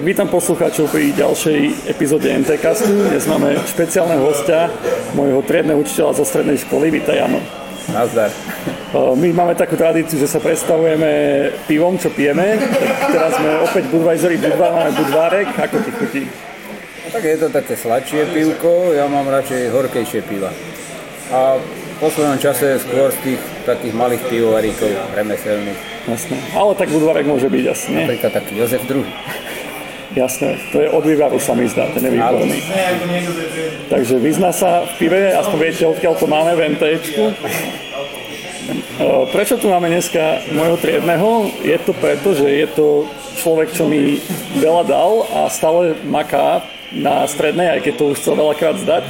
tak vítam poslucháčov pri ďalšej epizóde MTCastu. Dnes máme špeciálneho hostia, môjho triedneho učiteľa zo strednej školy. Vítaj, Jano. Nazdar. My máme takú tradíciu, že sa predstavujeme pivom, čo pijeme. Tak teraz sme opäť Budweisery, Budvar, máme Budvárek. Ako ti chutí? Tak je to také sladšie pivko, ja mám radšej horkejšie piva. A v poslednom čase skôr z tých takých malých pivovaríkov remeselných. Jasné. Ale tak Budvarek môže byť, jasne. Napríklad taký Jozef II. Jasné, to je od vývaru sa mi zdá, ten je výborný. Takže vyzná sa v pive, aspoň viete, odkiaľ to máme v MTčku. Prečo tu máme dneska môjho triedného? Je to preto, že je to človek, čo mi veľa dal a stále maká na strednej, aj keď to už chcel veľakrát zdať.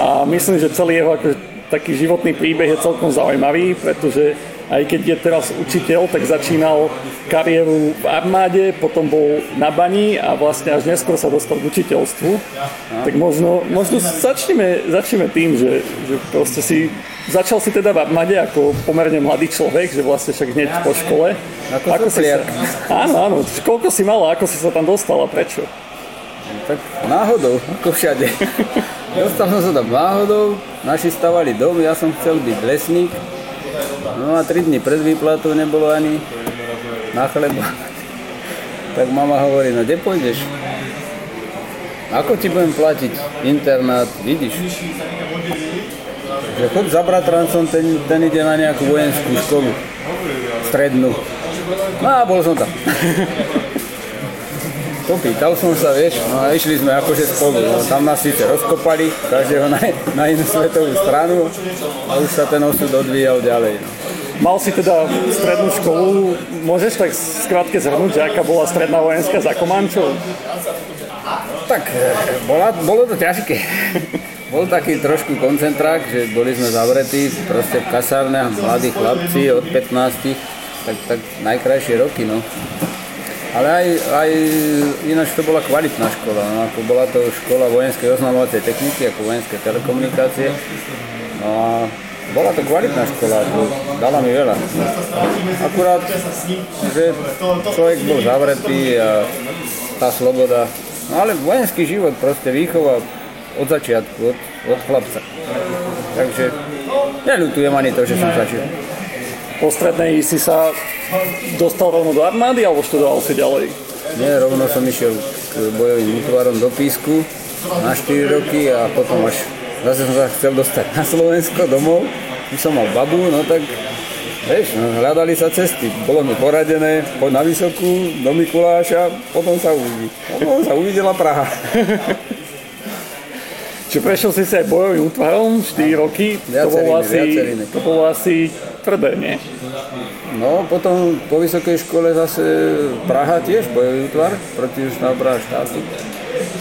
A myslím, že celý jeho ako, taký životný príbeh je celkom zaujímavý, pretože aj keď je teraz učiteľ, tak začínal kariéru v armáde, potom bol na bani a vlastne až neskôr sa dostal k učiteľstvu. Tak možno, možno začneme, začneme tým, že, že proste si začal si teda v armáde ako pomerne mladý človek, že vlastne však hneď po škole. Ako, ako si sa, Áno, áno. Koľko si mala, ako si sa tam dostala, prečo? Tak náhodou, ako všade. Dostal som sa tam náhodou, naši stavali dom, ja som chcel byť lesník, No a 3 dní pred výplatou nebolo ani na chleba. Tak mama hovorí, no kde pôjdeš? Ako ti budem platiť internát, vidíš? Že chod za bratrancom, ten, ten ide na nejakú vojenskú školu, strednú. No a bol som tam. To pýtal som sa, vieš, no a išli sme akože spolu. No, tam nás síce rozkopali, každého na, na inú svetovú stranu a už sa ten osud odvíjal ďalej. No. Mal si teda strednú školu, môžeš tak skrátke zhrnúť, že aká bola stredná vojenská za Komančov? Tak, e, bola, bolo to ťažké. Bol taký trošku koncentrák, že boli sme zavretí proste v kasárne, mladí chlapci od 15, tak, tak najkrajšie roky, no. Ale aj, aj ináč to bola kvalitná škola. No, ako bola to škola vojenskej oznamovacej techniky, ako vojenské telekomunikácie. No a bola to kvalitná škola, dala mi veľa. Akurát, že človek bol zavretý a tá sloboda. No ale vojenský život, proste výchova od začiatku, od, od chlapca. Takže neľutujem ani to, že som zažil po strednej si sa dostal rovno do armády alebo študoval si ďalej? Nie, rovno som išiel k bojovým útvarom do Písku na 4 roky a potom až zase som sa chcel dostať na Slovensko domov. Už som mal babu, no tak Vieš, no, hľadali sa cesty. Bolo mi poradené, poď na Vysokú, do Mikuláša, potom sa uvidí. Potom sa uvidela Praha. Čiže prešiel si sa aj bojovým útvarom 4 roky. To bolo asi, to bolo asi tvrdé, nie? No, potom po vysokej škole zase Praha tiež bojový útvar proti štátu.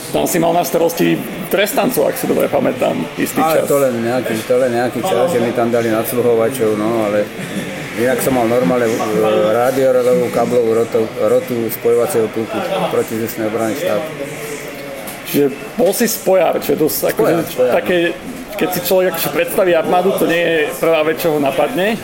Tam si mal na starosti trestancov, ak si dobre pamätám, istý ale čas. to len nejaký, to len nejaký čas, že mi tam dali nadsluhovačov, no ale inak som mal normálne e, rádiorovú kablovú rotu, rotu spojovacieho pluku proti vzdušnej obrany štátu. Čiže bol si spojar, čo je dosť akože, také keď si človek akože predstaví armádu, to nie je prvá vec, čo ho napadne.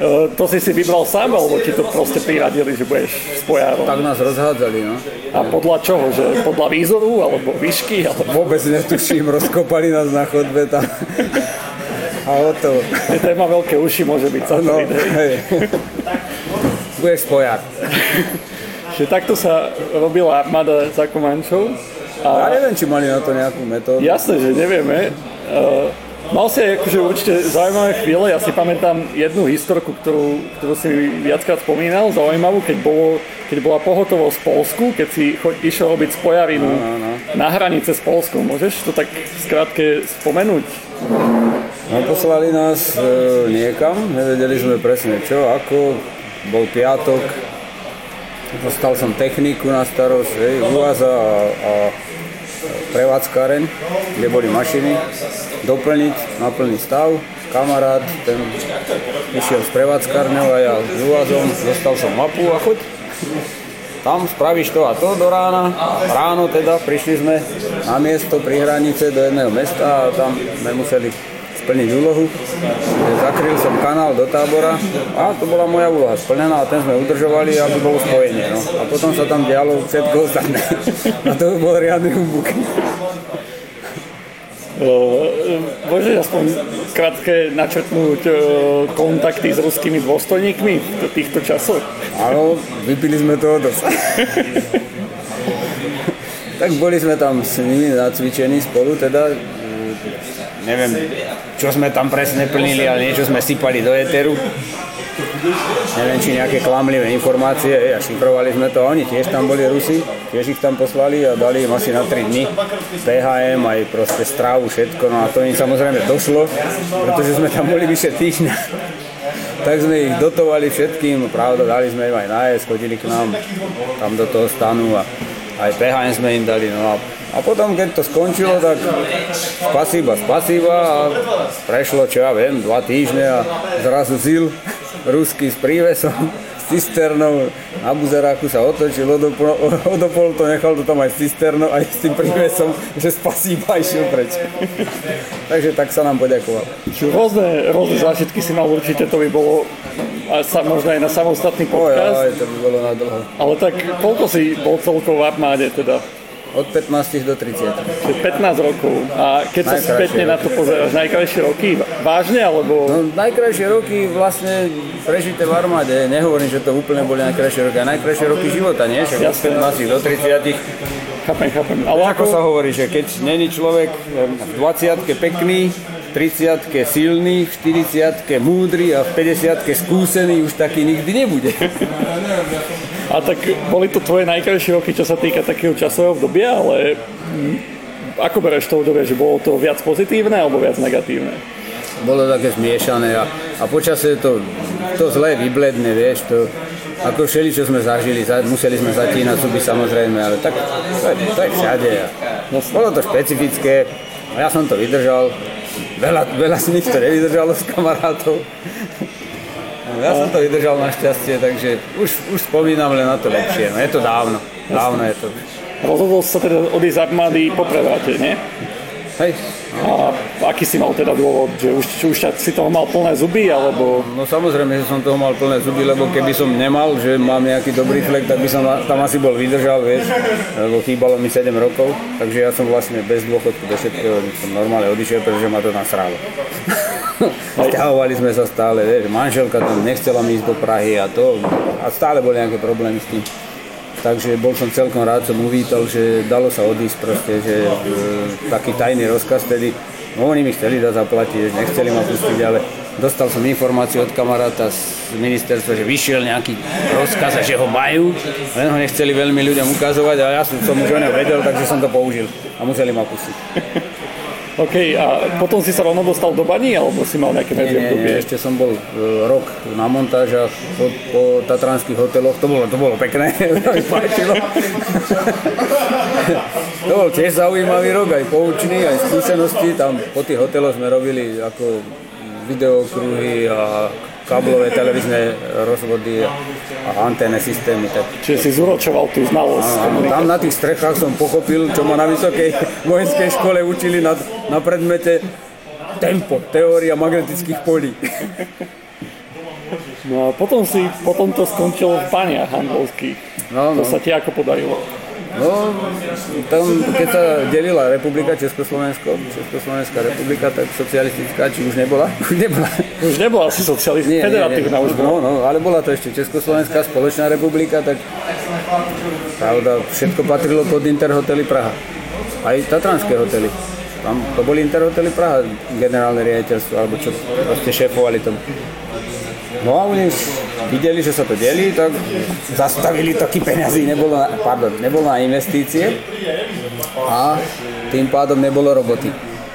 Uh, to si si vybral sám, alebo ti to proste priradili, že budeš spojárom? Tak nás rozhádzali, no. A podľa čoho? Že podľa výzoru, alebo výšky? Alebo... Vôbec netuším, rozkopali nás na chodbe tam. A hotovo. Je téma veľké uši, môže byť no, hej. Budeš že takto sa robila armáda za Komančov. A... Ja neviem, či mali na to nejakú metódu. Jasné, že nevieme. Uh, mal si aj akože určite zaujímavé chvíle, ja si pamätám jednu historku, ktorú, ktorú si viackrát spomínal, zaujímavú, keď, bolo, keď bola pohotovosť v Polsku, keď si cho, išiel robiť spojarinu no, no, no. na hranice s Polskou. Môžeš to tak skrátke spomenúť? No, poslali nás e, niekam, nevedeli sme presne čo, ako, bol piatok, dostal som techniku na starosť, hej, UAZa a, a prevádzkáreň, kde boli mašiny, doplniť na plný stav. Kamarát, ten išiel s prevádzkárňou a ja s úvazom, dostal som mapu a choď. Tam spravíš to a to do rána. Ráno teda prišli sme na miesto pri hranice do jedného mesta a tam sme museli plniť úlohu. Zakryl som kanál do tábora a to bola moja úloha splnená a ten sme udržovali, aby bolo spojenie. No. A potom sa tam dialo všetko ostatné. A to bol riadny humbuk. Môžeš aspoň krátke načrtnúť kontakty s ruskými dôstojníkmi v týchto časoch? Áno, vypili sme toho dosť. tak boli sme tam s nimi nacvičení spolu, teda neviem, čo sme tam presne plnili, ale niečo sme sypali do éteru neviem, či nejaké klamlivé informácie a šifrovali sme to. Oni tiež tam boli Rusi, tiež ich tam poslali a dali im asi na 3 dní PHM, aj proste strávu, všetko. No a to im samozrejme došlo, pretože sme tam boli vyše týždňa. tak sme ich dotovali všetkým, pravda, dali sme im aj nájsť, chodili k nám tam do toho stanu a aj PHM sme im dali. No a, a potom, keď to skončilo, tak spasíba, spasíba a prešlo, čo ja viem, dva týždne a zrazu zil ruský s prívesom, s cisternou. Na buzeráku sa otočil, odopol, odopol to, nechal to tam aj s cisternou, aj s tým prívesom, že spasíba išiel preč. Takže tak sa nám poďakoval. Rôzne, rôzne zážitky si mal určite, to by bolo a sa, možno aj na samostatný podcast. Oj, to by bolo na dlho. Ale tak koľko si bol celkovo v armáde teda? Od 15 do 30. Čiže 15 rokov. A keď sa spätne na to pozeráš, najkrajšie roky, vážne alebo... No, najkrajšie roky vlastne prežité v armáde. Nehovorím, že to úplne boli najkrajšie roky. A najkrajšie roky života, nie? Však od 15 do 30. Chápem, chápem. Ale ako... ako sa hovorí, že keď není človek v 20 pekný, 30 silný, v 40 múdry a v 50 skúsený už taký nikdy nebude. A tak boli to tvoje najkrajšie roky, čo sa týka takého časového obdobia, ale ako bereš to obdobie, že bolo to viac pozitívne alebo viac negatívne? Bolo také zmiešané a, a počasie to, to zlé vybledne, vieš, to, ako všeli, čo sme zažili, museli sme zatínať zuby samozrejme, ale tak to je, to je všade. A bolo to špecifické, a ja som to vydržal, veľa, veľa z nich to nevydržalo s kamarátov. Ja som to vydržal našťastie, takže už, už spomínam len na to lepšie. No, je to dávno. Dávno je to. Rozhodol sa teda odísť z armády po prevrate, nie? Hej. A aký si mal teda dôvod? Že už, už si toho mal plné zuby, alebo... No samozrejme, že som toho mal plné zuby, lebo keby som nemal, že mám nejaký dobrý flek, tak by som tam asi bol vydržal, vieš, lebo chýbalo mi 7 rokov, takže ja som vlastne bez dôchodku, bez všetkého, som normálne odišiel, pretože ma to nasrálo. Sťahovali sme sa stále, vieš, manželka tam nechcela mi ísť do Prahy a to, a stále boli nejaké problémy s tým. Takže bol som celkom rád, som uvítal, že dalo sa odísť proste, že e, taký tajný rozkaz tedy, no oni mi chceli dať zaplatiť, nechceli ma pustiť, ale dostal som informáciu od kamaráta z ministerstva, že vyšiel nejaký rozkaz a že ho majú, len ho nechceli veľmi ľuďom ukazovať a ja som, som už o vedel, takže som to použil a museli ma pustiť. OK, a potom si sa rovno dostal do baní, alebo si mal nejaké medzi obdobie? ešte som bol uh, rok na montážach po, po tatranských hoteloch, to bolo, to bolo pekné, to mi páčilo. to bol tiež zaujímavý rok, aj poučný, aj skúsenosti, tam po tých hoteloch sme robili ako videokruhy a káblové televízne rozvody a anténne systémy. Tak... Čiže si zúročoval tú znalosť. Áno, tam na tých strechách som pochopil, čo ma na vysokej vojenskej škole učili na, na predmete tempo, teória magnetických polí. No a potom si, potom to skončilo v baniach handlovských. No, no. To sa ti ako podarilo? No, tam, keď sa delila republika Československo, Československá republika, tak socialistická, či už nebola? Už nebola. Už nebola asi socialistická, federatívna už bola. No, no, ale bola to ešte Československá spoločná republika, tak pravda, všetko patrilo pod Interhotely Praha. Aj Tatranské hotely. Tam to boli Interhotely Praha, generálne riaditeľstvo, alebo čo proste šéfovali tomu. No a oni videli, že sa to delí, tak zastavili toky peniazy, nebolo na, pardon, nebolo na investície a tým pádom nebolo roboty.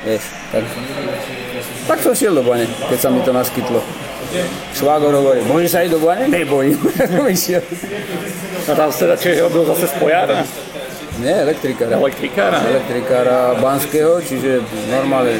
Vieš, tak, tak som šiel do bane, keď sa mi to naskytlo. Švágor hovorí, môžeš sa ísť do bane? Nebojím. a tam teda čiže robil zase spojár? Nie, elektrikára. Elektrikára? Elektrikára Banského, čiže normálne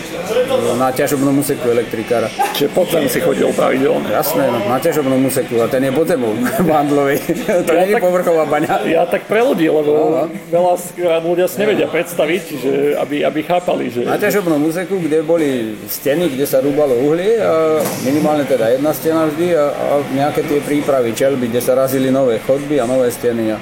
na ťažobnom úseku elektrikára. Čiže pod zem si chodil pravidelne? Jasné, no, na ťažobnom úseku a ten je pod zemou v Handlovej. to ja nie je povrchová baňa. Ja tak pre ľudí, lebo no, no. veľa ľudia si nevedia predstaviť, že aby, aby chápali, že... Na ťažobnom úseku, kde boli steny, kde sa rúbalo uhlie a minimálne teda jedna stena vždy a, a nejaké tie prípravy, čelby, kde sa razili nové chodby a nové steny. A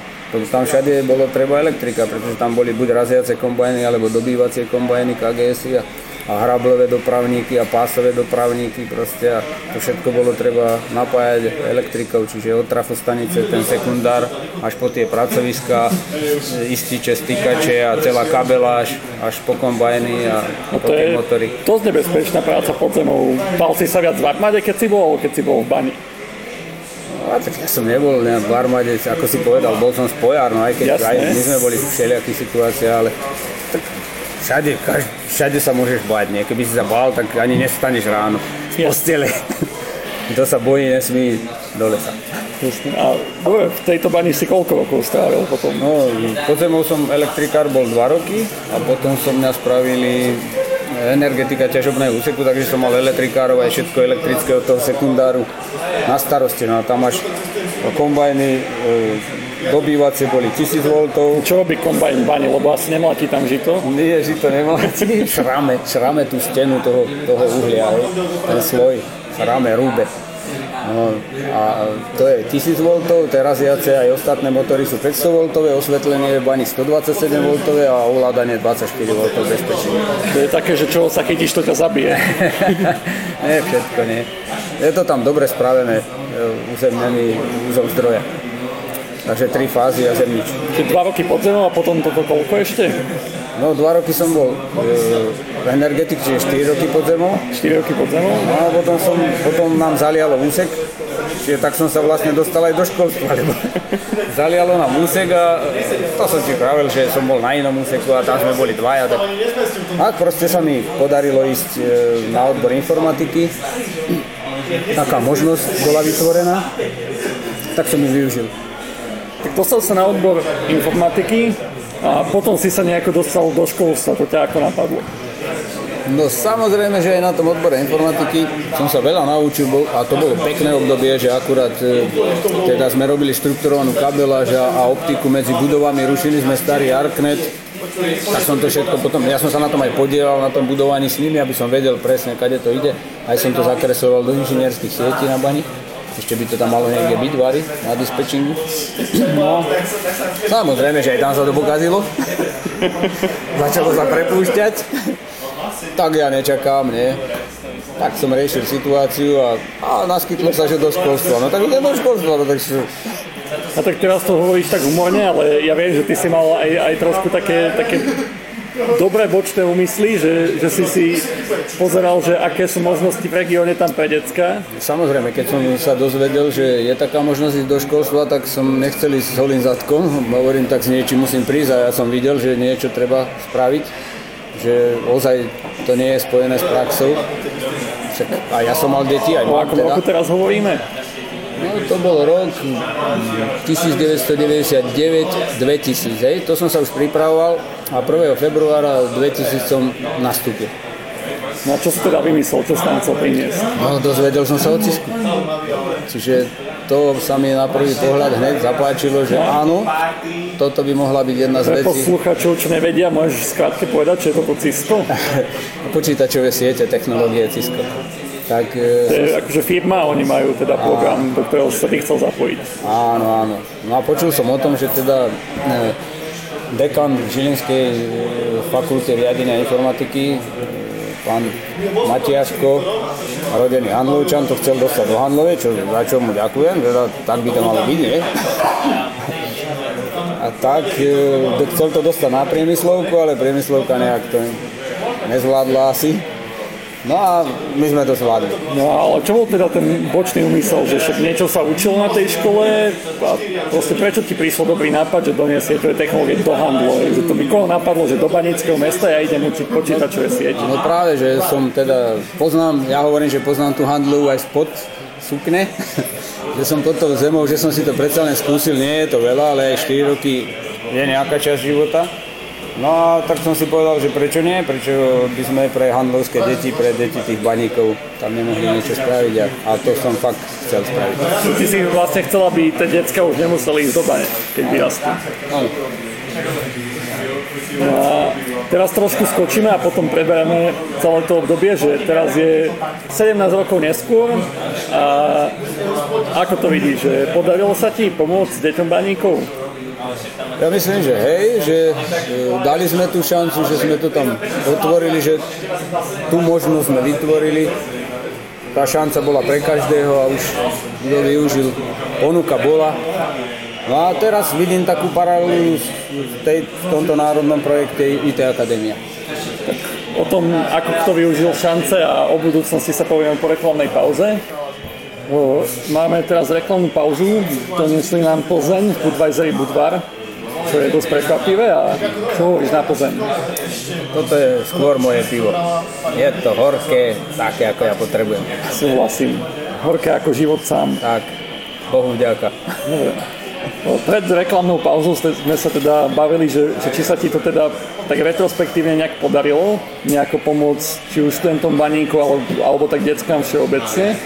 tam všade bolo treba elektrika, pretože tam boli buď raziace kombajny, alebo dobývacie kombajny, KGS a, a hrablové dopravníky a pásové dopravníky proste a to všetko bolo treba napájať elektrikou, čiže od trafostanice ten sekundár až po tie pracoviska, ističe, stykače a celá kabeláž až po kombajny a no po tie motory. To je nebezpečná práca pod zemou. Dal si sa viac v armáde, keď si bol, keď si bol v bani? A tak ja som nebol nejak v armáde, ako si povedal, bol som spojár, no aj keď aj my sme boli v všelijakých situáciách, ale tak všade, každý, všade sa môžeš bať, nie? Keby si sa bál, tak ani nestaneš ráno v postele. Kto sa bojí, nesmí do lesa. A dobre, v tejto bani si koľko rokov strávil potom? No, pod zemou som elektrikár bol 2 roky a potom som mňa spravili energetika ťažobného úseku, takže som mal elektrikárov aj všetko elektrické od toho sekundáru na starosti. No a tam máš kombajny, e, dobývacie boli 1000 V. Čo robí kombajn bani, lebo asi nemlatí tam žito? Nie, žito nemlatí. šrame, šrame tú stenu toho, toho uhlia, ten sloj, šrame, rúbe. No, a to je 1000 V, teraz jace aj ostatné motory sú 500 V, osvetlenie je bani 127 V a ovládanie 24 V bezpečne. To je také, že čo sa chytíš, to ťa zabije. nie, všetko nie. Je to tam dobre spravené e, úzom zdroja. Takže tri fázy a zemnič. Čiže dva roky pod zemou a potom toto koľko ešte? No, dva roky som bol e, energetik, čiže 4 roky pod zemou. 4 roky pod zemou? No a potom, som, potom nám zalialo úsek, čiže tak som sa vlastne dostal aj do školstva, lebo zalialo nám úsek a to som ti pravil, že som bol na inom úseku a tam sme boli dvaja. Tak... A proste sa mi podarilo ísť e, na odbor informatiky. Taká možnosť bola vytvorená, tak som ju využil. Tak dostal sa na odbor informatiky, a potom si sa nejako dostal do školstva, to ťa ako napadlo? No samozrejme, že aj na tom odbore informatiky som sa veľa naučil a to bolo pekné obdobie, že akurát e, teda sme robili štrukturovanú kabeláž a, a optiku medzi budovami, rušili sme starý Arknet, tak som to všetko potom, ja som sa na tom aj podielal, na tom budovaní s nimi, aby som vedel presne, kade to ide. Aj som to zakresoval do inžinierských sietí na bani. Ešte by to tam malo niekde byť, Vary, na dispečingu. No, samozrejme, že aj tam sa to pokazilo. Začalo sa prepúšťať. Tak ja nečakám, nie. Tak som riešil situáciu a, a naskytlo sa, že do školstva. No tak idem do školstva, no tak a tak teraz to hovoríš tak umorne, ale ja viem, že ty si mal aj, aj trošku také, také dobré bočné úmysly, že, že si si pozeral, že aké sú možnosti v regióne tam pre decka? Samozrejme, keď som sa dozvedel, že je taká možnosť ísť do školstva, tak som nechcel ísť s holým zadkom. Hovorím, tak s niečím musím prísť a ja som videl, že niečo treba spraviť, že ozaj to nie je spojené s praxou. A ja som mal deti aj akom teda. roku teraz hovoríme? No to bol rok 1999-2000, hej, to som sa už pripravoval a 1. februára 2000 som nastúpil. No a čo si teda vymyslel, čo si tam chcel priniesť? No dozvedel som sa o cisku. Čiže to sa mi na prvý pohľad hneď zapáčilo, že áno, toto by mohla byť jedna z vecí. Pre posluchačov, čo nevedia, môžeš skrátke povedať, čo je toto Cisco? Počítačové siete, technológie Cisco. Tak, e, to je akože firma, oni majú teda program, do ktorého sa ty chcel zapojiť. Áno, áno. No a počul som o tom, že teda e, dekan Žilinskej e, fakulte riadenia informatiky, pán Matiaško, rodený Handlovčan, to chcel dostať do Handlove, čo, za čo mu ďakujem, teda tak by to malo byť, nie? A tak chcel to dostať na priemyslovku, ale priemyslovka nejak to nezvládla asi No a my sme to zvládli. No ale čo bol teda ten bočný úmysel, že však niečo sa učil na tej škole a proste prečo ti prišlo dobrý nápad, že doniesie tie technológie do handlu, že to by koho napadlo, že do Banického mesta ja idem učiť počítačové sieť. No práve, že som teda poznám, ja hovorím, že poznám tú handlu aj spod sukne, že som pod tou zemou, že som si to predsa len skúsil, nie je to veľa, ale aj 4 roky je nejaká časť života. No a tak som si povedal, že prečo nie, prečo by sme pre handlovské deti, pre deti tých baníkov tam nemohli niečo spraviť a, a to som fakt chcel spraviť. Ty si vlastne chcel, aby tie decka už nemuseli ísť do bane, keď vyrastú. Áno. No a teraz trošku skočíme a potom preberieme celé to obdobie, že teraz je 17 rokov neskôr a ako to vidíš, že podarilo sa ti pomôcť deťom baníkov? Ja myslím, že hej, že e, dali sme tú šancu, že sme to tam otvorili, že tú možnosť sme vytvorili. Tá šanca bola pre každého a už kto využil, ponuka bola. No a teraz vidím takú paralelu v, tej, v tomto národnom projekte IT Akadémia. O tom, ako kto využil šance a o budúcnosti sa povieme po reklamnej pauze. Máme teraz reklamnú pauzu, doniesli nám Plzeň, Budweiser Budvar, čo je dosť prekvapivé a čo hovoríš na Plzeň? Toto je skôr moje pivo. Je to horké, také ako ja potrebujem. Súhlasím. Horké ako život sám. Tak, Bohu vďaka. Dobre. Pred reklamnou pauzou sme sa teda bavili, že, že či sa ti to teda tak retrospektívne nejak podarilo, nejako pomôcť či už študentom baníku alebo, alebo tak deckám všeobecne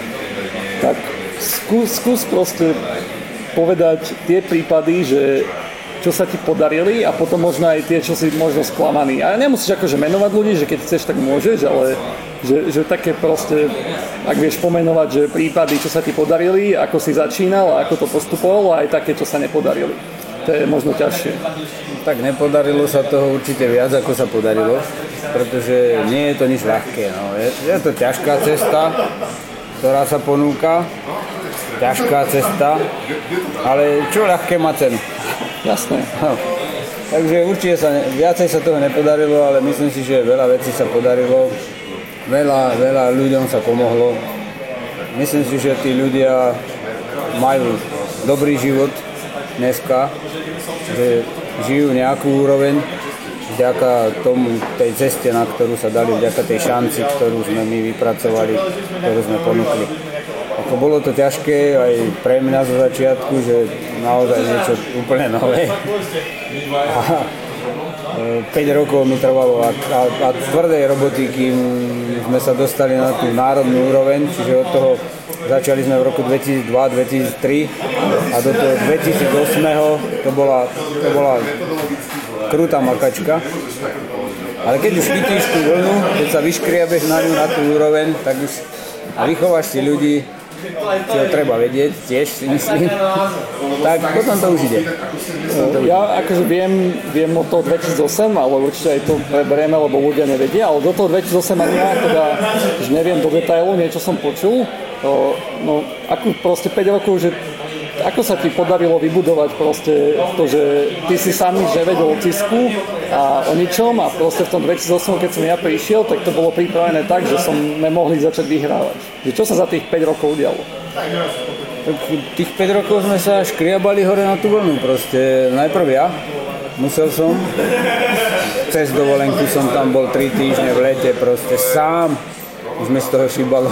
tak skús, skús proste povedať tie prípady, že čo sa ti podarili a potom možno aj tie, čo si možno sklamaný. A nemusíš akože menovať ľudí, že keď chceš, tak môžeš, ale že, že také proste, ak vieš pomenovať, že prípady, čo sa ti podarili, ako si začínal a ako to postupovalo, aj také, čo sa nepodarili. To je možno ťažšie. Tak nepodarilo sa toho určite viac, ako sa podarilo, pretože nie je to nič ľahké. No. Je, je to ťažká cesta, ktorá sa ponúka. Ťažká cesta, ale čo ľahké má cenu. Jasné. No. Takže určite sa, viacej sa toho nepodarilo, ale myslím si, že veľa vecí sa podarilo. Veľa, veľa ľuďom sa pomohlo. Myslím si, že tí ľudia majú dobrý život dneska, že žijú nejakú úroveň, vďaka tomu, tej ceste, na ktorú sa dali, vďaka tej šanci, ktorú sme my vypracovali, ktorú sme ponúkli. Ako bolo to ťažké aj pre mňa zo začiatku, že naozaj niečo úplne nové. A 5 e, rokov mi trvalo a, a, a tvrdej roboty, kým sme sa dostali na tú národnú úroveň, čiže od toho začali sme v roku 2002-2003 a do toho 2008 to bola, to bola krutá makačka. Ale keď už chytíš tú vlnu, keď sa vyškriabeš na ňu, na tú úroveň, tak už a vychováš si ľudí, čo treba vedieť, tiež si myslím, tak potom to už ide. Ja akože viem, viem o toho 2008, ale určite aj to preberieme, lebo ľudia nevedia, ale do toho 2008 ani ja teda už neviem do detailu, niečo som počul. No, ako proste 5 rokov, že ako sa ti podarilo vybudovať proste to, že ty si sám nič nevedel o Cisku a o ničom a proste v tom 2008, keď som ja prišiel, tak to bolo pripravené tak, že sme mohli začať vyhrávať. Že čo sa za tých 5 rokov udialo? Tak tých 5 rokov sme sa škriabali hore na tú vlnu proste. Najprv ja, musel som, cez dovolenku som tam bol 3 týždne v lete proste sám mi z toho šíbalo,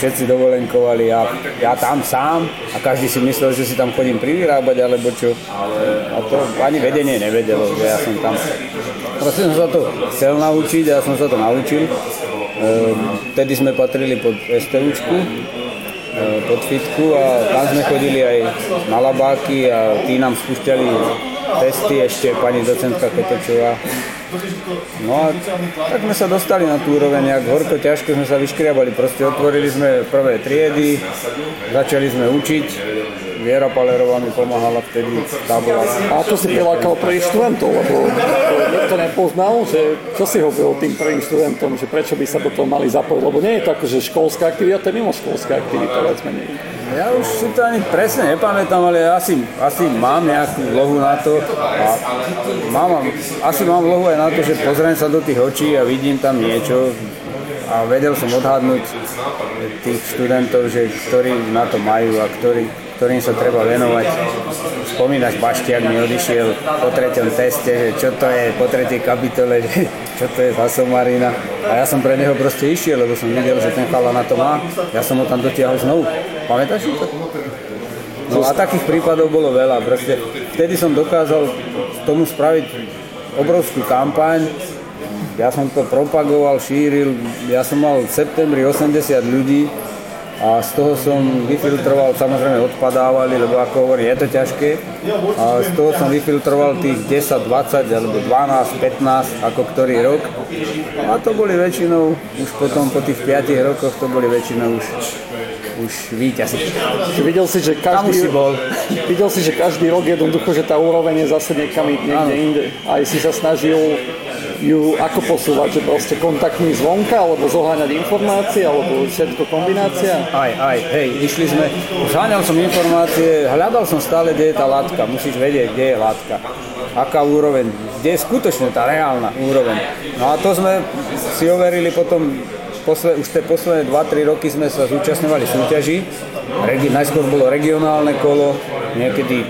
všetci dovolenkovali, ja, ja tam sám a každý si myslel, že si tam chodím privyrábať alebo čo. A to ani vedenie nevedelo, že ja som tam. Proste som sa to chcel naučiť a ja som sa to naučil. Ehm, vtedy sme patrili pod STUčku, ehm, pod fitku a tam sme chodili aj na labáky a tí nám spúšťali testy, ešte pani docentka Ketočová No a tak sme sa dostali na tú úroveň, ak horko ťažko sme sa vyškriabali, proste otvorili sme prvé triedy, začali sme učiť, Viera Palerová mi pomáhala vtedy, tá bola... A ako si prilákal prvých študentov, lebo niekto nepoznal, že čo si hovoril tým prvým študentom, že prečo by sa do toho mali zapojiť, lebo nie je to akože školská aktivita, to je mimo školská aktivita, viac menej. Ja už si to ani presne nepamätám, ale asi, asi mám nejakú lohu na to a mám, asi mám lohu aj na to, že pozriem sa do tých očí a vidím tam niečo a vedel som odhadnúť tých študentov, že ktorí na to majú a ktorí, ktorým sa treba venovať. Spomínaš Baštiak mi odišiel po treťom teste, že čo to je po tretej kapitole, že čo to je za somarina. A ja som pre neho proste išiel, lebo som videl, že ten chala na to má. Ja som ho tam dotiahol znovu. Pamätáš to? No a takých prípadov bolo veľa. Proste vtedy som dokázal tomu spraviť obrovskú kampaň. Ja som to propagoval, šíril, ja som mal v septembri 80 ľudí, a z toho som vyfiltroval, samozrejme odpadávali, lebo ako hovorím, je to ťažké. A z toho som vyfiltroval tých 10, 20 alebo 12, 15, ako ktorý rok. A to boli väčšinou, už potom po tých 5 rokoch, to boli väčšinou už už víťazí. Videl si, že každý, si bol. videl si, že každý rok jednoducho, že tá úroveň je zase niekam niekde inde. Aj si sa snažil ju ako posúvať, že proste kontaktmi zvonka, alebo zoháňať informácie, alebo všetko kombinácia? Aj, aj, hej, išli sme, zháňal som informácie, hľadal som stále, kde je tá látka, musíš vedieť, kde je látka, aká úroveň, kde je skutočne tá reálna úroveň. No a to sme si overili potom posle, už tie posledné 2-3 roky sme sa zúčastňovali súťaži. Regi, najskôr bolo regionálne kolo, niekedy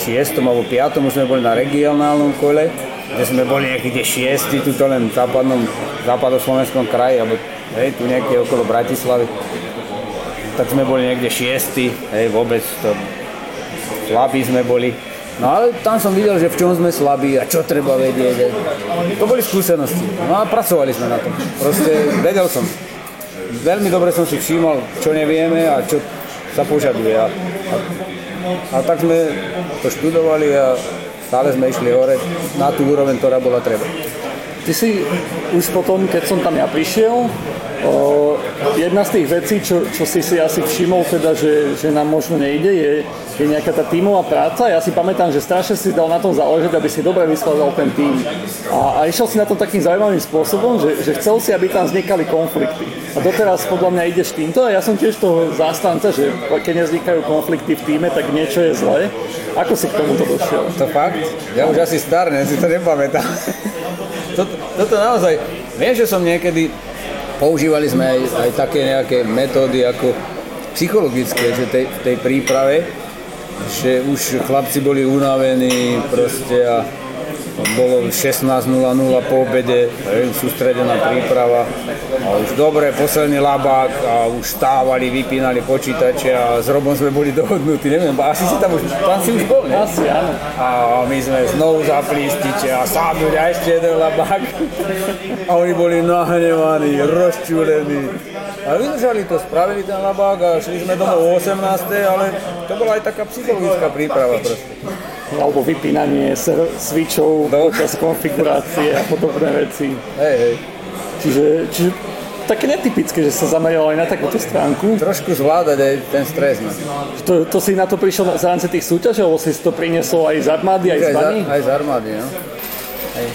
2006 alebo 2005 už sme boli na regionálnom kole, kde sme boli niekde 6, tuto len v západnom, západoslovenskom kraji, alebo hej, tu niekde okolo Bratislavy. Tak sme boli niekde 6, hej, vôbec to slabí sme boli. No ale tam som videl, že v čom sme slabí a čo treba vedieť. To boli skúsenosti. No a pracovali sme na tom. Proste vedel som. Veľmi dobre som si všímal, čo nevieme a čo sa požaduje. A, a, a tak sme to študovali a stále sme išli hore na tú úroveň, ktorá bola treba. Ty si už potom, keď som tam ja prišiel, o, jedna z tých vecí, čo, čo si si asi všimol, teda, že, že nám možno nejde, je, je nejaká tá tímová práca. Ja si pamätám, že strašne si dal na tom záležať, aby si dobre vyskladal ten tým. A, a išiel si na to takým zaujímavým spôsobom, že, že chcel si, aby tam vznikali konflikty. A doteraz podľa mňa ideš týmto a ja som tiež toho zástanca, že keď nevznikajú konflikty v týme, tak niečo je zlé. Ako si k tomuto došiel? To fakt? Ja už asi starne, si to nepamätám. toto, toto naozaj, viem, že som niekedy používali sme aj, aj také nejaké metódy ako psychologické, že tej, tej príprave, že už chlapci boli unavení proste a bolo 16.00 po obede, sústredená príprava a už dobre, posledný labák a už stávali, vypínali počítače a s Robom sme boli dohodnutí, neviem, asi si tam už, tam si už bol, ne? Asi, áno. A my sme znovu zapli stiče a sábnuť a ešte jeden labák a oni boli nahnevaní, rozčúlení a vydržali to, spravili ten labák a šli sme domov o 18. ale to bola aj taká psychologická príprava proste alebo vypínanie switchov no. počas konfigurácie a podobné veci. Hej, hej. Čiže, čiže také netypické, že sa zameral aj na takúto stránku. Trošku zvládať aj ten stres. No. To, to si na to prišiel v rámci tých súťažov, alebo si to priniesol aj z armády, aj, aj z bani? Aj z armády, no. Hej.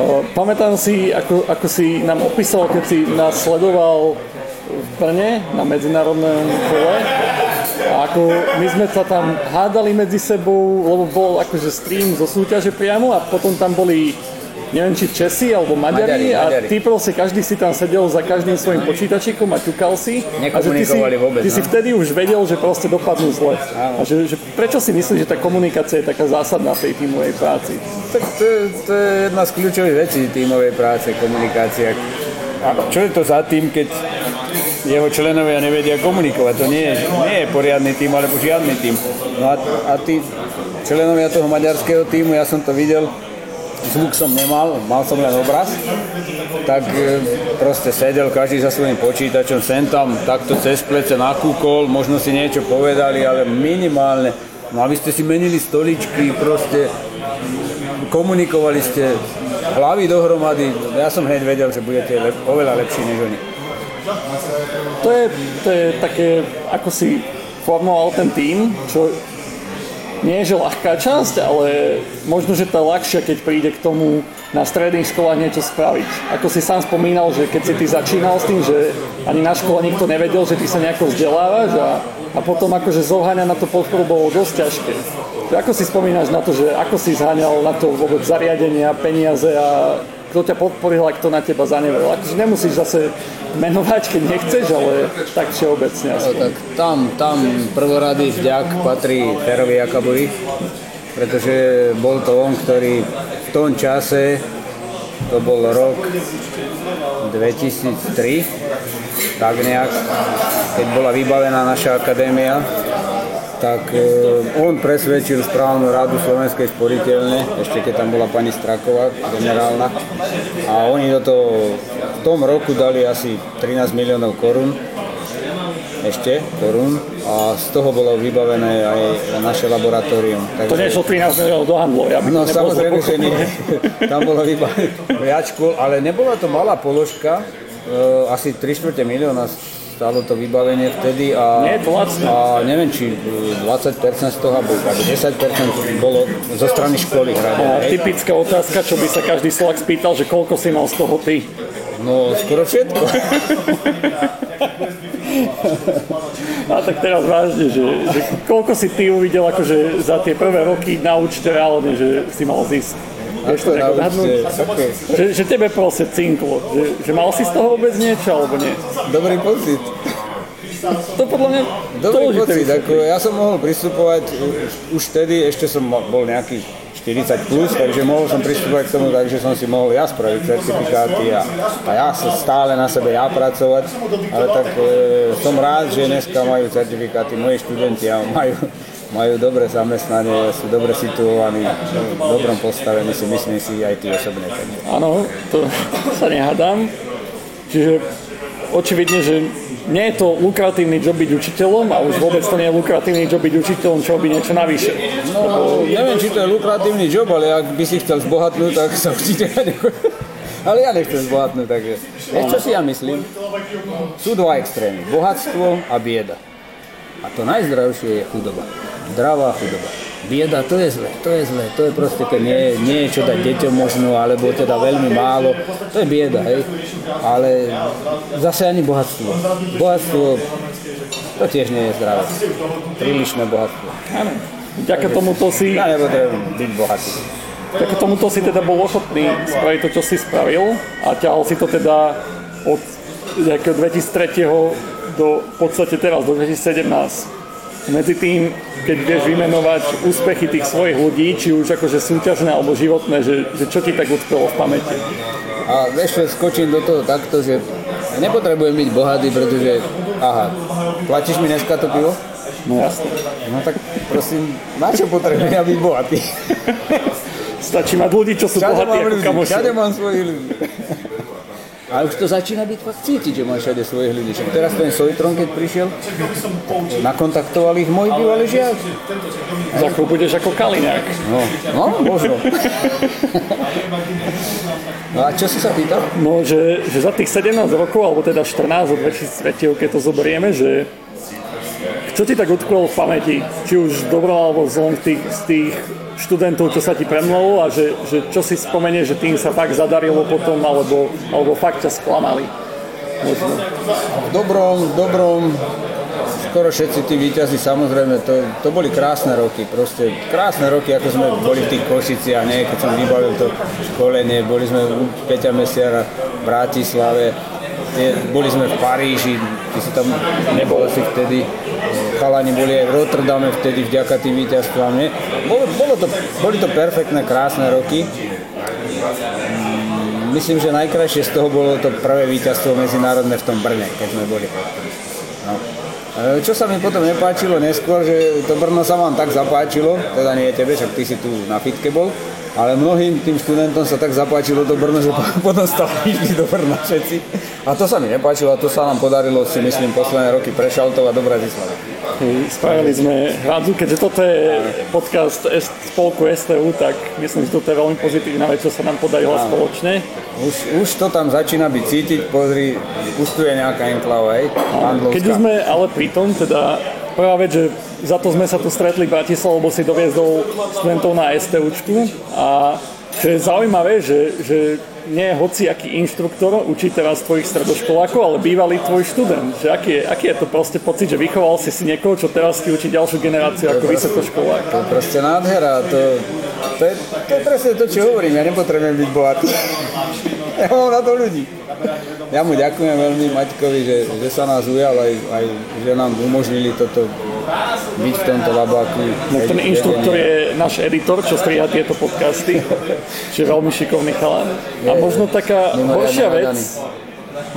O, pamätám si, ako, ako si nám opísal, keď si nás sledoval v Brne na medzinárodnom kole ako my sme sa tam hádali medzi sebou, lebo bol akože stream zo súťaže priamo a potom tam boli neviem či Česi alebo Maďari, Maďari a Maďari. ty proste každý si tam sedel za každým svojim počítačikom a ťukal si. A že ty si, vôbec, ty no? si vtedy už vedel, že proste dopadnú zle. A že, že, prečo si myslíš, že tá komunikácia je taká zásadná v tej tímovej práci? Tak to, to je jedna z kľúčových vecí tímovej práce, komunikácia. A čo je to za tým, keď jeho členovia nevedia komunikovať. To nie je, nie je poriadny tým alebo žiadny tým. No a, a tí členovia toho maďarského týmu, ja som to videl, zvuk som nemal, mal som len obraz, tak e, proste sedel každý za svojím počítačom, sem tam takto cez plece nakúkol, možno si niečo povedali, ale minimálne. No a vy ste si menili stoličky, proste komunikovali ste hlavy dohromady. Ja som hneď vedel, že budete lep, oveľa lepší než oni. To je, to je také, ako si formoval ten tým, čo nie je že ľahká časť, ale možno, že to je ľahšie, keď príde k tomu na stredných školách niečo spraviť. Ako si sám spomínal, že keď si ty začínal s tým, že ani na škole nikto nevedel, že ty sa nejako vzdelávaš a, a potom akože zoháňa na to podporu bolo dosť ťažké. Ako si spomínaš na to, že ako si zháňal na to vôbec zariadenia, peniaze a kto ťa podporil a kto na teba zanevel. Akože nemusíš zase menovať, keď nechceš, ale tak všeobecne. No, tak tam, tam prvorady vďak patrí Ferovi Jakabovi, pretože bol to on, ktorý v tom čase, to bol rok 2003, tak nejak, keď bola vybavená naša akadémia, tak e, on presvedčil správnu radu Slovenskej sporiteľne, ešte keď tam bola pani Straková, generálna. A oni do toho v tom roku dali asi 13 miliónov korún ešte korún a z toho bolo vybavené aj naše laboratórium. Takže... To nešlo 13 miliónov do handlu, ja No samozrejme, že nie. Tam bolo vybavené viac ale nebola to malá položka, e, asi 3 čtvrte milióna stálo to vybavenie vtedy a, a neviem, či 20% z toho, alebo 10% bolo zo strany školy hradené. Typická otázka, čo by sa každý Slovak spýtal, že koľko si mal z toho ty? No, skoro všetko. A tak teraz vážne, že, že koľko si ty uvidel akože za tie prvé roky na účte reálne, že si mal zisk? Vieš to odhadnúť? Že, že tebe proste cinklo. Že, že mal si z toho vôbec niečo, alebo nie? Dobrý pocit. To podľa mňa Dobrý pocit, ako ja som mohol pristupovať už vtedy, ešte som bol nejaký 40 plus, takže mohol som pristúpať k tomu tak, že som si mohol ja spraviť certifikáty a, a ja sa stále na sebe ja pracovať, ale tak e, som rád, že dneska majú certifikáty moji študenti a majú, majú dobré zamestnanie, sú dobre situovaní, v dobrom postavení si myslím si aj tí osobné. Áno, to sa nehádam. Čiže očividne, že nie je to lukratívny job byť učiteľom a už vôbec to nie je lukratívny job byť učiteľom, čo robí niečo navyše. No, Lebo... neviem, či to je lukratívny job, ale ak by si chcel zbohatnúť, tak sa určite Ale ja nechcem zbohatnúť, takže... Vieš, čo si ja myslím? Sú dva extrémy. Bohatstvo a bieda. A to najzdravšie je chudoba. Zdravá chudoba bieda, to je zle, to je zle, to je proste, keď nie, nie je čo dať deťom možno, alebo teda veľmi málo, to je bieda, hej. Ale zase ani bohatstvo. Bohatstvo, to tiež nie je zdravé. Prílišné bohatstvo. Áno. Vďaka tomuto si... Ja nepotrebujem byť bohatý. Vďaka tomuto si teda bol ochotný spraviť to, čo si spravil a ťahal si to teda od 2003. do v podstate teraz, do 2017 medzi tým, keď vieš vymenovať úspechy tých svojich ľudí, či už akože súťažné alebo životné, že, že čo ti tak utkvelo v pamäti? A ešte skočím do toho takto, že nepotrebujem byť bohatý, pretože, aha, platíš mi dneska to pivo? No jasne. No tak prosím, na čo potrebujem ja byť bohatý? Stačí mať ľudí, čo sú bohatí ako kamoši. Všade mám svojich ľudí. A už to začína byť fakt cítiť, že máš všade svojich ľudí. Však teraz ten Sojtron, keď prišiel, nakontaktovali ich moji bývalí žiaci. Za chvíľu budeš ako Kaliňák. No, no možno. no a čo si sa pýtal? No, že, že za tých 17 rokov, alebo teda 14 od 2003, keď to zoberieme, že čo ti tak utkvelo v pamäti? Či už dobro alebo zlom z tých, z tých študentov, čo sa ti premlelo a že, že čo si spomenie, že tým sa fakt zadarilo potom, alebo, alebo fakt ťa sklamali. Možno. V dobrom, v dobrom, skoro všetci tí výťazí, samozrejme, to, to boli krásne roky, proste krásne roky, ako sme boli v tých Košiciach, nie, keď som vybavil to školenie, boli sme u Peťa Mesiara v Bratislave, boli sme v Paríži, ty si tam nebol asi vtedy, chalani boli aj v Rotterdame vtedy vďaka tým víťazstvám. Nie? Bolo, bolo to, boli to perfektné, krásne roky. Mm, myslím, že najkrajšie z toho bolo to prvé víťazstvo medzinárodné v tom Brne, keď sme boli. No. E, čo sa mi potom nepáčilo neskôr, že to Brno sa vám tak zapáčilo, teda nie je tebe, však ty si tu na fitke bol, ale mnohým tým študentom sa tak zapáčilo do Brna, že potom stále išli do Brna všetci. A to sa mi nepáčilo a to sa nám podarilo si myslím posledné roky prešaltovať do Bratislavy. Spravili sme hradzu, keďže toto je podcast spolku STU, tak myslím, že toto je veľmi pozitívna vec, čo sa nám podarilo spoločne. Už, už to tam začína byť cítiť, pozri, už tu je nejaká enklava, hej, Keď už sme ale pri tom, teda prvá vec, že za to sme sa tu stretli v Bratislave, lebo si doviezol študentov na STUčku a čo je zaujímavé, že, že nie je hoci aký inštruktor učí teraz tvojich stredoškolákov, ale bývalý tvoj študent. Že aký, je, aký je to proste pocit, že vychoval si si niekoho, čo teraz ti učí ďalšiu generáciu ako vysokoškolák? To je proste nádhera. To, to, je, to je presne to, čo hovorím. Ja nepotrebujem byť bohatý. Ja mám na to ľudí. Ja mu ďakujem veľmi Maťkovi, že, že sa nás ujal aj, aj že nám umožnili toto byť v tomto labáku. No, ten inštruktor je náš editor, čo striha tieto podcasty, čiže veľmi šikovný chalán. A možno taká horšia vec,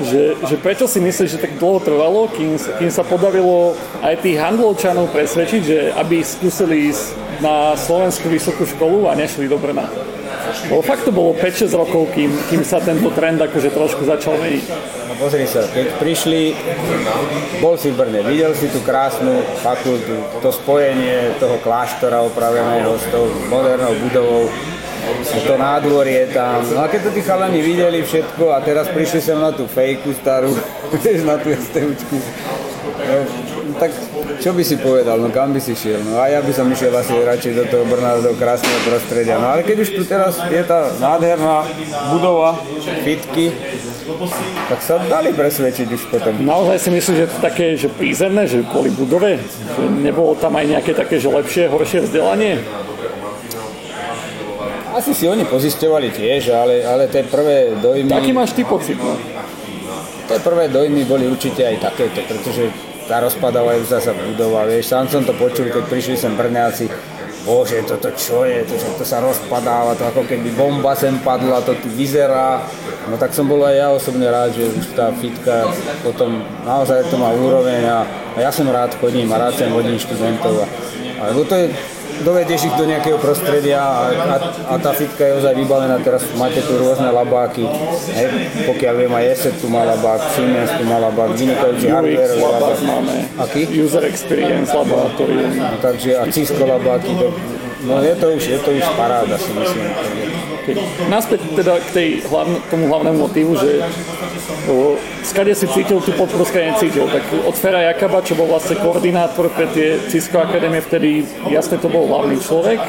že, že prečo si myslíš, že tak dlho trvalo, kým, kým sa podarilo aj tých handlovčanov presvedčiť, že aby skúsili ísť na slovenskú vysokú školu a nešli do Brna. Lebo fakt to bolo 5-6 rokov, kým, kým sa tento trend akože trošku začal meniť. No pozri sa, keď prišli, bol si v Brne, videl si tú krásnu fakultu, to spojenie toho kláštora opraveného s tou modernou budovou, to nádvorie tam. No a keď to tí chalani videli všetko a teraz prišli sem na tú fejku starú, na tú STUčku, no, tak čo by si povedal, no kam by si šiel? No a ja by som išiel asi radšej do toho Brna, do krásneho prostredia. No ale keď už tu teraz je tá nádherná budova, fitky, tak sa dali presvedčiť už potom. Naozaj si myslím, že to také, že prízemné, že kvôli budove, že nebolo tam aj nejaké také, že lepšie, horšie vzdelanie? Asi si oni pozisťovali tiež, ale, ale tie prvé dojmy... Taký máš ty pocit, no? Tie prvé dojmy boli určite aj takéto, pretože tá rozpadávajú sa budova, vieš, sám som to počul, keď prišli sem Brňáci, bože, toto čo je, to, to sa rozpadáva, to ako keby bomba sem padla, to tu vyzerá. No tak som bol aj ja osobne rád, že už tá fitka potom naozaj to má úroveň a, a ja som rád chodím a rád sem hodím študentov. A, a to je dovedieš ich do nejakého prostredia a, a, a tá fitka je ozaj vybavená. Teraz máte tu rôzne labáky. Hej, pokiaľ viem, aj ESET tu má labák, Siemens tu má labák, vynikajúci hardware labák. máme. Aký? User Experience laboratórium. No, takže a Cisco labáky. To, no je to už, je to už paráda si myslím. Okay. Naspäť teda k tej hlavn- tomu hlavnému motívu, že o, skade si cítil tú podporu, skade necítil. Tak od Fera Jakaba, čo bol vlastne koordinátor pre tie Cisco Akadémie, vtedy jasne to bol hlavný človek.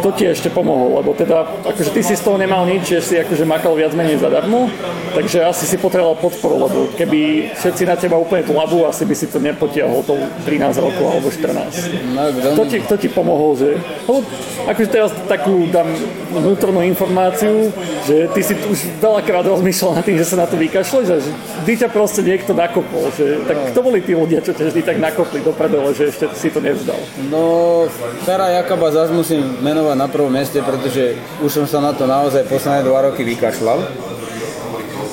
Kto ti ešte pomohol? Lebo teda, akože ty si z toho nemal nič, že si akože makal viac menej zadarmo, takže asi si potreboval podporu, lebo keby všetci na teba úplne tlabu, asi by si to nepotiahol to 13 rokov alebo 14. No, Kto ti, kto ti pomohol, že... Lebo akože teraz takú dám vnútornú informáciu, že ty si už veľakrát rozmýšľal nad tým, že sa na to že vždy ťa proste niekto nakopol. Že, tak kto boli tí ľudia, čo ťa vždy tak nakopli do že ešte si to nevzdal? No, Fera Jakaba zase musím menovať na prvom mieste, pretože už som sa na to naozaj posledné dva roky vykašľal.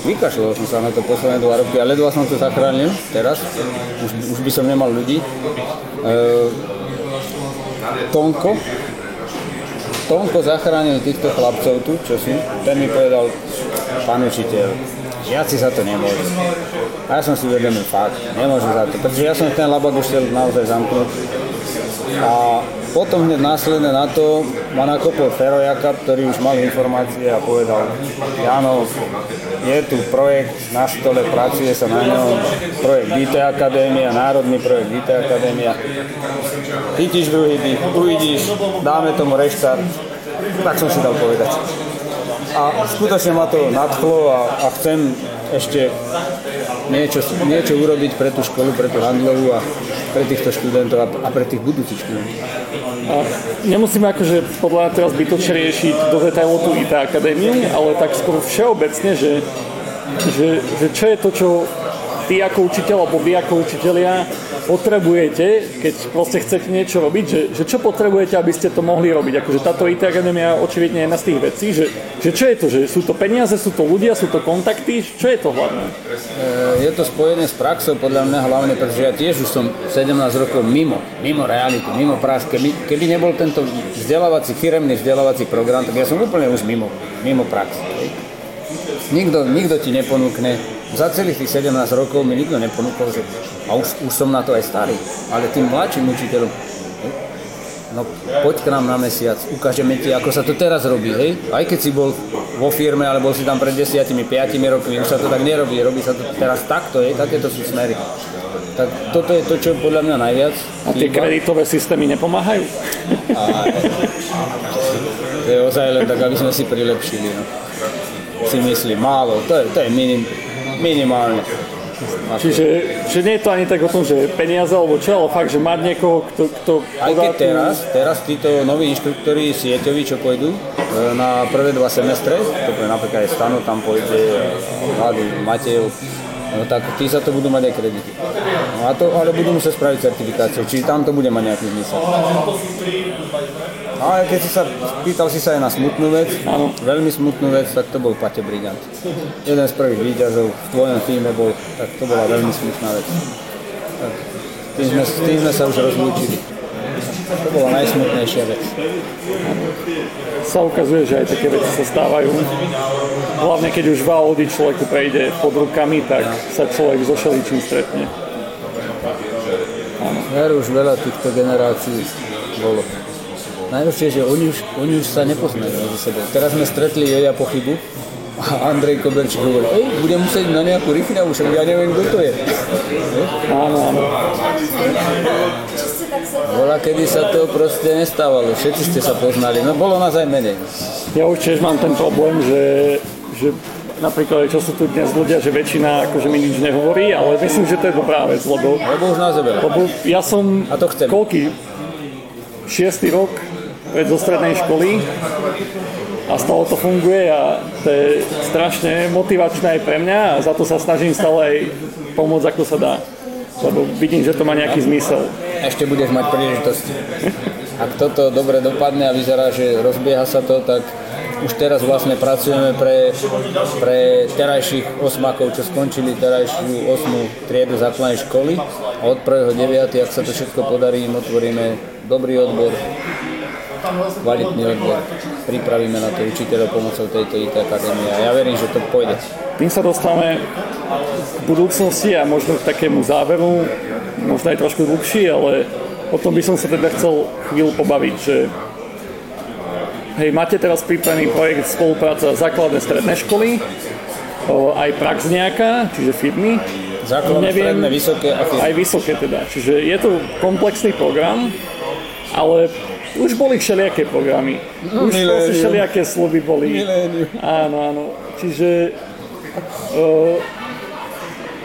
Vykašľal som sa na to posledné dva roky a ledva som to zachránil teraz. Už, už by som nemal ľudí. E, Tonko, Tonko zachránil týchto chlapcov tu, čo si, ten mi povedal, pán učiteľ, žiaci za to nemôžu. A ja som si uvedomil fakt, nemôžu za to, pretože ja som ten labak už chcel naozaj zamknúť. A potom hneď následne na to ma nakopol Fero Jakab, ktorý už mal informácie a povedal, Jano, je tu projekt na stole, pracuje sa na ňom, projekt IT Akadémia, národný projekt IT Akadémia. Chytíš druhý dých, uvidíš, dáme tomu reštart. Tak som si dal povedať. A skutočne ma to nadchlo a, a chcem ešte niečo, niečo urobiť pre tú školu, pre tú handlovú a pre týchto študentov a, a pre tých budúcich študentov. A nemusíme akože podľa teraz zbytočne riešiť do detailov tú IT akadémiu, ale tak skôr všeobecne, že, že, že čo je to, čo ty ako učiteľ alebo vy ako učiteľia potrebujete, keď proste chcete niečo robiť, že, že čo potrebujete, aby ste to mohli robiť. Akože táto IT akadémia očividne je jedna z tých vecí, že, že čo je to, že sú to peniaze, sú to ľudia, sú to kontakty, čo je to hlavné? Je to spojené s praxou podľa mňa hlavne, pretože ja tiež už som 17 rokov mimo, mimo realitu, mimo prax. Keby, keby nebol tento vzdelávací, firemný vzdelávací program, tak ja som úplne už mimo, mimo prax. Nikto, nikto ti neponúkne, za celých tých 17 rokov mi nikto neponúkol, že a už, už som na to aj starý, ale tým mladším učiteľom, no poď k nám na mesiac, ukážeme ti, ako sa to teraz robí, hej? Aj keď si bol vo firme, ale bol si tam pred 10 5 rokmi, už sa to tak nerobí, robí sa to teraz takto, hej? Takéto sú smery. Tak toto je to, čo podľa mňa najviac. A tie kreditové systémy nepomáhajú? A, to je ozaj len tak, aby sme si prilepšili. No. Si myslím, málo, to je, to je minim, minimálne. Čiže že nie je to ani tak o tom, že peniaze alebo čo, ale fakt, že mať niekoho, kto, kto Aj keď teraz, teraz títo noví inštruktori sieťoví, čo pôjdu e, na prvé dva semestre, to je napríklad aj Stano, tam pôjde mladý Matejov, no tak tí sa to budú mať aj kredity. No a to, ale budú musieť spraviť certifikáciu, čiže tam to bude mať nejaký zmysel. No ale keď si sa, pýtal si sa aj na smutnú vec, Áno. veľmi smutnú vec, tak to bol Pate Brigant. Jeden z prvých výťazov v tvojom týme bol, tak to bola veľmi smutná vec. Tak, tým, sme, tým sme sa už rozlúčili. To bola najsmutnejšia vec. Sa ukazuje, že aj také veci sa stávajú. Hlavne keď už v Audi človeku prejde pod rukami, tak sa človek so šeličím stretne. Veru, už veľa týchto generácií bolo. Najlepšie, že oni už, oni už sa nepoznajú medzi sebou. Teraz sme stretli Joja Pochybu a Andrej Koberčík hovorí, ej, budem musieť na nejakú rifinavu, však ja neviem, kto to je. Áno, áno. Bola, kedy sa to proste nestávalo, všetci ste sa poznali, no bolo nás aj menej. Ja už tiež mám ten problém, že, že napríklad, čo sú tu dnes ľudia, že väčšina akože mi nič nehovorí, ale myslím, že to je dobrá vec, lebo, Lebo už nás je veľa. lebo ja som A to chcem. koľký, šiestý rok pred zo strednej školy a stále to funguje a to je strašne motivačné aj pre mňa a za to sa snažím stále aj pomôcť ako sa dá. Lebo vidím, že to má nejaký zmysel. Ešte budeš mať príležitosť. Ak toto dobre dopadne a vyzerá, že rozbieha sa to, tak už teraz vlastne pracujeme pre, pre terajších osmakov, čo skončili terajšiu osmú triedu základnej školy a od 1.9. ak sa to všetko podarí, im otvoríme dobrý odbor, kvalitný odbor. Pripravíme na to učiteľov pomocou tejto IT akadémie a ja verím, že to pôjde. Tým sa dostávame k budúcnosti a možno k takému záveru, možno aj trošku dlhší, ale o tom by som sa teda chcel chvíľu pobaviť, že hej, máte teraz pripravený projekt spolupráca základné stredné školy, o, aj prax nejaká, čiže firmy. Základné, stredné, vysoké a firmy. Aj vysoké teda. Čiže je to komplexný program, ale už boli všelijaké programy. Už milénium. proste všelijaké sluby boli. Milénium. Áno, áno. Čiže o,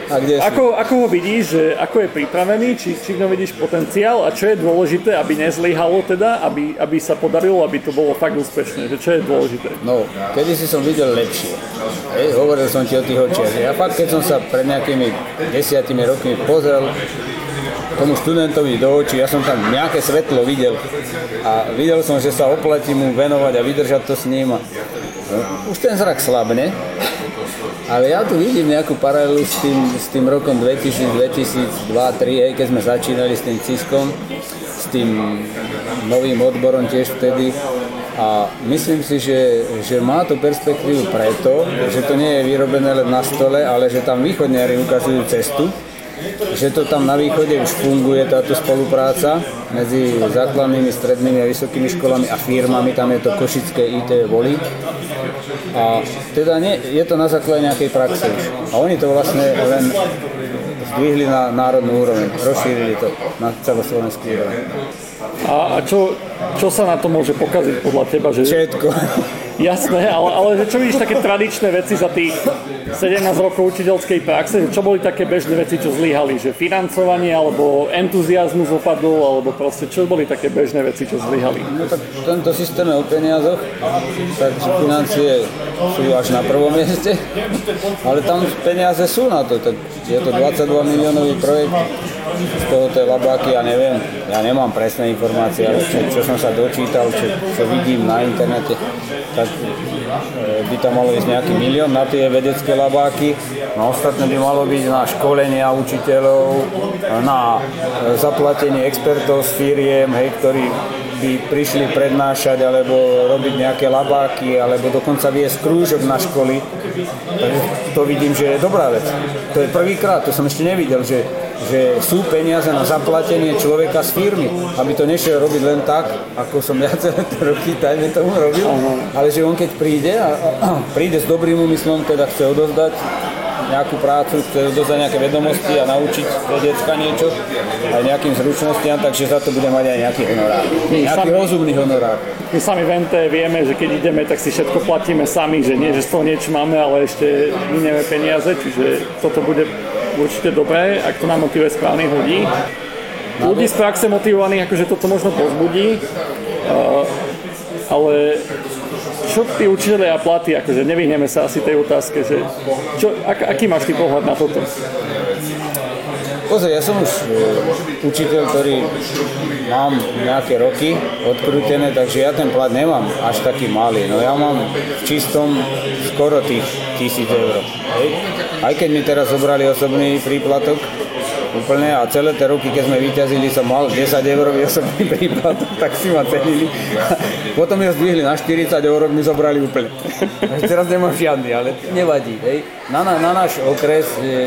A kde si? ako, ako ho vidíš, že ako je pripravený, či, či ňom vidíš potenciál a čo je dôležité, aby nezlyhalo teda, aby, aby sa podarilo, aby to bolo fakt úspešné, že čo je dôležité. No, kedy si som videl lepšie. Hej, hovoril som ti o tých očiach. Ja fakt, keď som sa pred nejakými desiatimi rokmi pozrel tomu študentovi do očí, ja som tam nejaké svetlo videl a videl som, že sa oplatí mu venovať a vydržať to s ním. A, no, už ten zrak slabne, ale ja tu vidím nejakú paralelu s tým, s tým rokom 2000, 2002, 2003, hej, keď sme začínali s tým Ciskom, s tým novým odborom tiež vtedy. A myslím si, že, že má to perspektívu preto, že to nie je vyrobené len na stole, ale že tam východniari ukazujú cestu, že to tam na východe už funguje táto spolupráca medzi základnými, strednými a vysokými školami a firmami, tam je to Košické IT Voli. A teda nie, je to na základe nejakej praxe. A oni to vlastne len zdvihli na národnú úroveň, rozšírili to na celoslovenskú úroveň. A, a čo, čo sa na to môže pokaziť podľa teba? Že, Všetko. Jasné, ale, ale čo vidíš také tradičné veci za tých 17 rokov učiteľskej praxe, čo boli také bežné veci, čo zlyhali? Že financovanie, alebo entuziasmus opadol, alebo proste čo boli také bežné veci, čo zlyhali? No tak tento systém je o peniazoch, takže financie sú až na prvom mieste, ale tam peniaze sú na to, tak je to 22 miliónový projekt, z toho to labáky, ja neviem, ja nemám presné informácie, ale čo, čo som sa dočítal, čo, čo vidím na internete, tak e, by tam malo ísť nejaký milión na tie vedecké labáky, no ostatné by malo byť na školenia učiteľov, na e, zaplatenie expertov z firiem, hej, ktorí by prišli prednášať alebo robiť nejaké labáky alebo dokonca viesť krúžok na školy. Takže to vidím, že je dobrá vec. To je prvýkrát, to som ešte nevidel, že, že sú peniaze na zaplatenie človeka z firmy, aby to nešiel robiť len tak, ako som ja celé roky tajne tomu robil, ale že on keď príde a, a príde s dobrým úmyslom, teda chce odozdať nejakú prácu, chce odozdať nejaké vedomosti a naučiť decka niečo, aj nejakým zručnostiam, takže za to bude mať aj nejaký honorár. Nejaký sami- rozumný honorár. My sami v NT vieme, že keď ideme, tak si všetko platíme sami, že nie, že z toho niečo máme, ale ešte minieme peniaze, čiže toto bude určite dobré, ak to nám motivuje správnych ľudí. Ľudí z praxe motivovaných, akože toto možno pozbudí, ale čo tí učiteľia a platy, akože nevyhneme sa asi tej otázke, že čo, ak, aký máš ty pohľad na toto? Pozri, ja som už e, učiteľ, ktorý mám nejaké roky odkrútené, takže ja ten plat nemám až taký malý. No ja mám v čistom skoro tých tisíc eur. Aj keď mi teraz zobrali osobný príplatok, úplne a celé tie roky, keď sme vyťazili, som mal 10 eur osobný príplatok, tak si ma cenili. Potom ho zdvihli na 40 eur, mi zobrali úplne. Teraz nemám žiadny, ale nevadí. Hej. Na, na, na náš okres je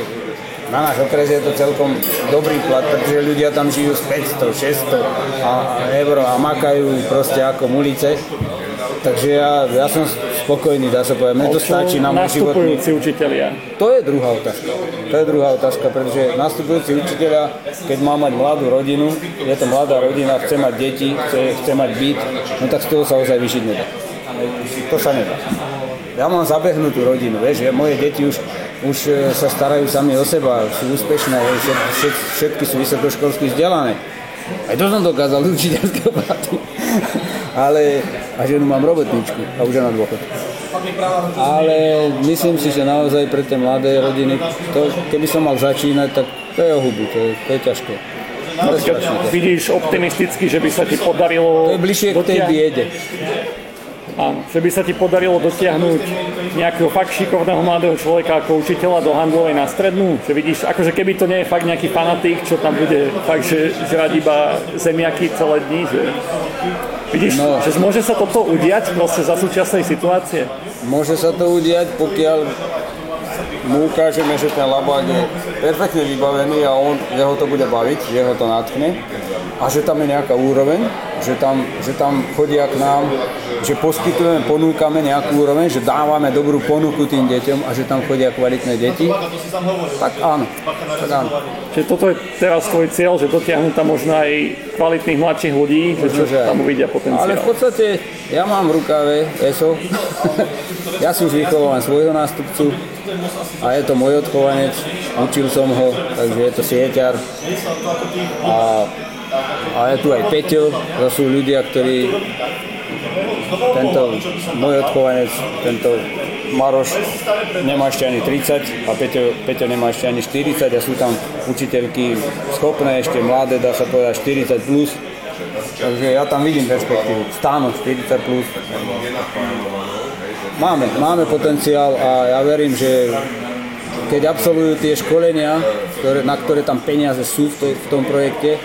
na náš okres je to celkom dobrý plat, pretože ľudia tam žijú z 500, 600 a eur a makajú proste ako ulice. Takže ja, ja som spokojný, dá sa povedať. Mne to stačí na môj život. Nastupujúci učiteľia? To je druhá otázka. To je druhá otázka, pretože nastupujúci učiteľia, keď má mať mladú rodinu, je to mladá rodina, chce mať deti, chce, chce mať byt, no tak z toho sa ozaj vyšiť nedá. To sa nedá. Ja mám zabehnutú rodinu, vieš, že moje deti už už e, sa starajú sami o seba, sú úspešné, všet, všet, všetky sú vysokoškolsky vzdelané. Aj to som dokázal z učiteľského platu. Ale, a ženu mám robotničku a už je na dôchod. Ale myslím si, že naozaj pre tie mladé rodiny, to, keby som mal začínať, tak to je ohubu, to je, to je ťažké. No, vidíš optimisticky, že by sa ti podarilo... To je bližšie k tej biede. Áno, že by sa ti podarilo dotiahnuť nejakého fakt šikovného mladého človeka ako učiteľa do handlovej na strednú, že vidíš, akože keby to nie je fakt nejaký fanatik, čo tam bude fakt, že žrať iba zemiaky celé dní, že Vidíš, no, že môže sa toto udiať proste za súčasnej situácie? Môže sa to udiať, pokiaľ mu ukážeme, že ten labák je perfektne vybavený a on, jeho to bude baviť, jeho to natkne a že tam je nejaká úroveň, že tam, že tam chodia k nám, že poskytujeme, ponúkame nejakú úroveň, že dávame dobrú ponuku tým deťom a že tam chodia kvalitné deti, tak áno. Tak áno. Čiže toto je teraz tvoj cieľ, že dotiahnuť tam možno aj kvalitných mladších ľudí, že čo tam uvidia potenciál. Ale v podstate ja mám v rukave ESO, ja si už vychovávam svojho nástupcu, a je to môj odchovanec, učil som ho, takže je to sieťar a, a je tu aj Peťo, to sú ľudia, ktorí tento môj odchovanec, tento Maroš nemá ešte ani 30 a Peťo, Peťo nemá ešte ani 40 a sú tam učiteľky schopné, ešte mladé, dá sa povedať 40 plus. Takže ja tam vidím perspektívu. Stáno 40 plus. Máme, máme potenciál a ja verím, že keď absolvujú tie školenia, ktoré, na ktoré tam peniaze sú v, to, v tom projekte,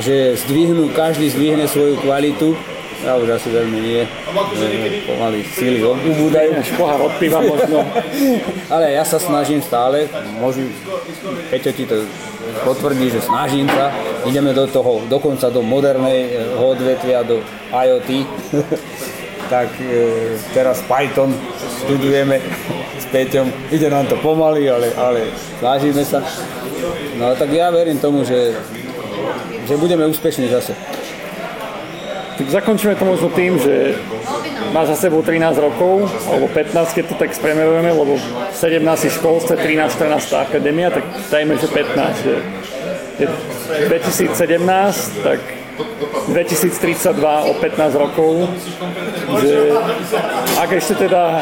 že zdvihnú, každý zdvihne svoju kvalitu, ja už asi veľmi nie, pomaly síly ubúdajú. Už pohár od piva možno. Ale ja sa snažím stále, môžu, Peťo ti to potvrdí, že snažím sa, ideme do toho, dokonca do moderného odvetvia, do IoT. tak e, teraz Python študujeme s Peťom. Ide nám to pomaly, ale, ale snažíme sa. No tak ja verím tomu, že, že budeme úspešní zase. Tak zakončíme to možno tým, že máš za sebou 13 rokov, alebo 15, keď to tak spremerujeme, lebo 17 si školstve, 13, 14 akadémia, tak dajme, že 15. Že je 2017, tak 2032 o 15 rokov, že ak ešte teda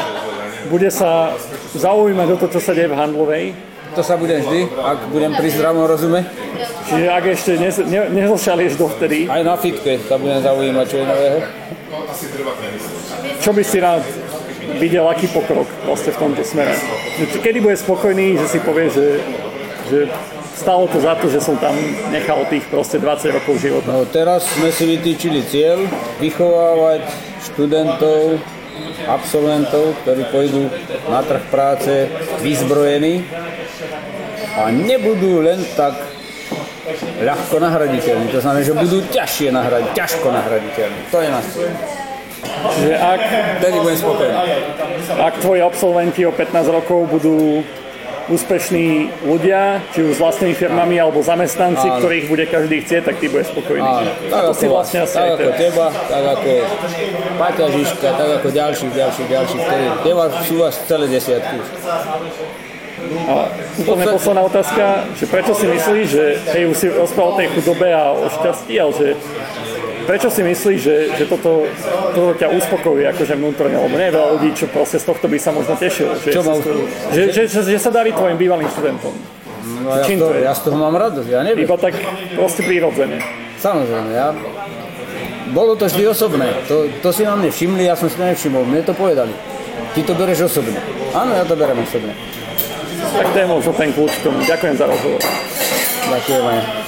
bude sa zaujímať o to, čo sa deje v Handlovej. To sa bude vždy, ak budem pri zdravom rozume. Čiže ak ešte ne, ne, nezošalieš dovtedy. Aj na fitke sa budem zaujímať, čo je nového. Čo by si rád videl, aký pokrok vlastne v tomto smere? Kedy bude spokojný, že si povie, že, že stalo to za to, že som tam nechal tých proste 20 rokov života. No teraz sme si vytýčili cieľ vychovávať študentov, absolventov, ktorí pôjdu na trh práce vyzbrojení a nebudú len tak ľahko nahraditeľní. To znamená, že budú ťažšie nahraditeľní, ťažko nahraditeľní. To je nás Čiže ak. Ak tvoji absolventi o 15 rokov budú úspešní ľudia, či už s vlastnými firmami alebo zamestnanci, Áno. ktorých bude každý chcieť, tak ty budeš spokojný. Áno. Tak to ako, si vlastne asi tak ako teba, tak ako Paťa Žižka, tak ako ďalších, ďalších, ďalších, ktorí teba sú vás celé desiatky. A úplne posledná otázka, že prečo si myslíš, že hej, už si rozprával o tej chudobe a o šťastí, ale že prečo si myslíš, že, že toto, toto ťa uspokojí akože vnútorne, lebo nie je veľa ľudí, čo proste z tohto by sa možno tešilo. Že, Čo ma že, že, že, že, sa darí tvojim bývalým študentom. No ja, Čím to, to je? ja z toho mám radosť, ja neviem. Iba tak proste prírodzene. Samozrejme, ja... Bolo to vždy osobné. To, to si na mne všimli, ja som si to nevšimol. Mne to povedali. Ty to bereš osobne. Áno, ja to berem osobne. Tak to je možno ten kľúč k tomu. Ďakujem za rozhovor. Ďakujem aj.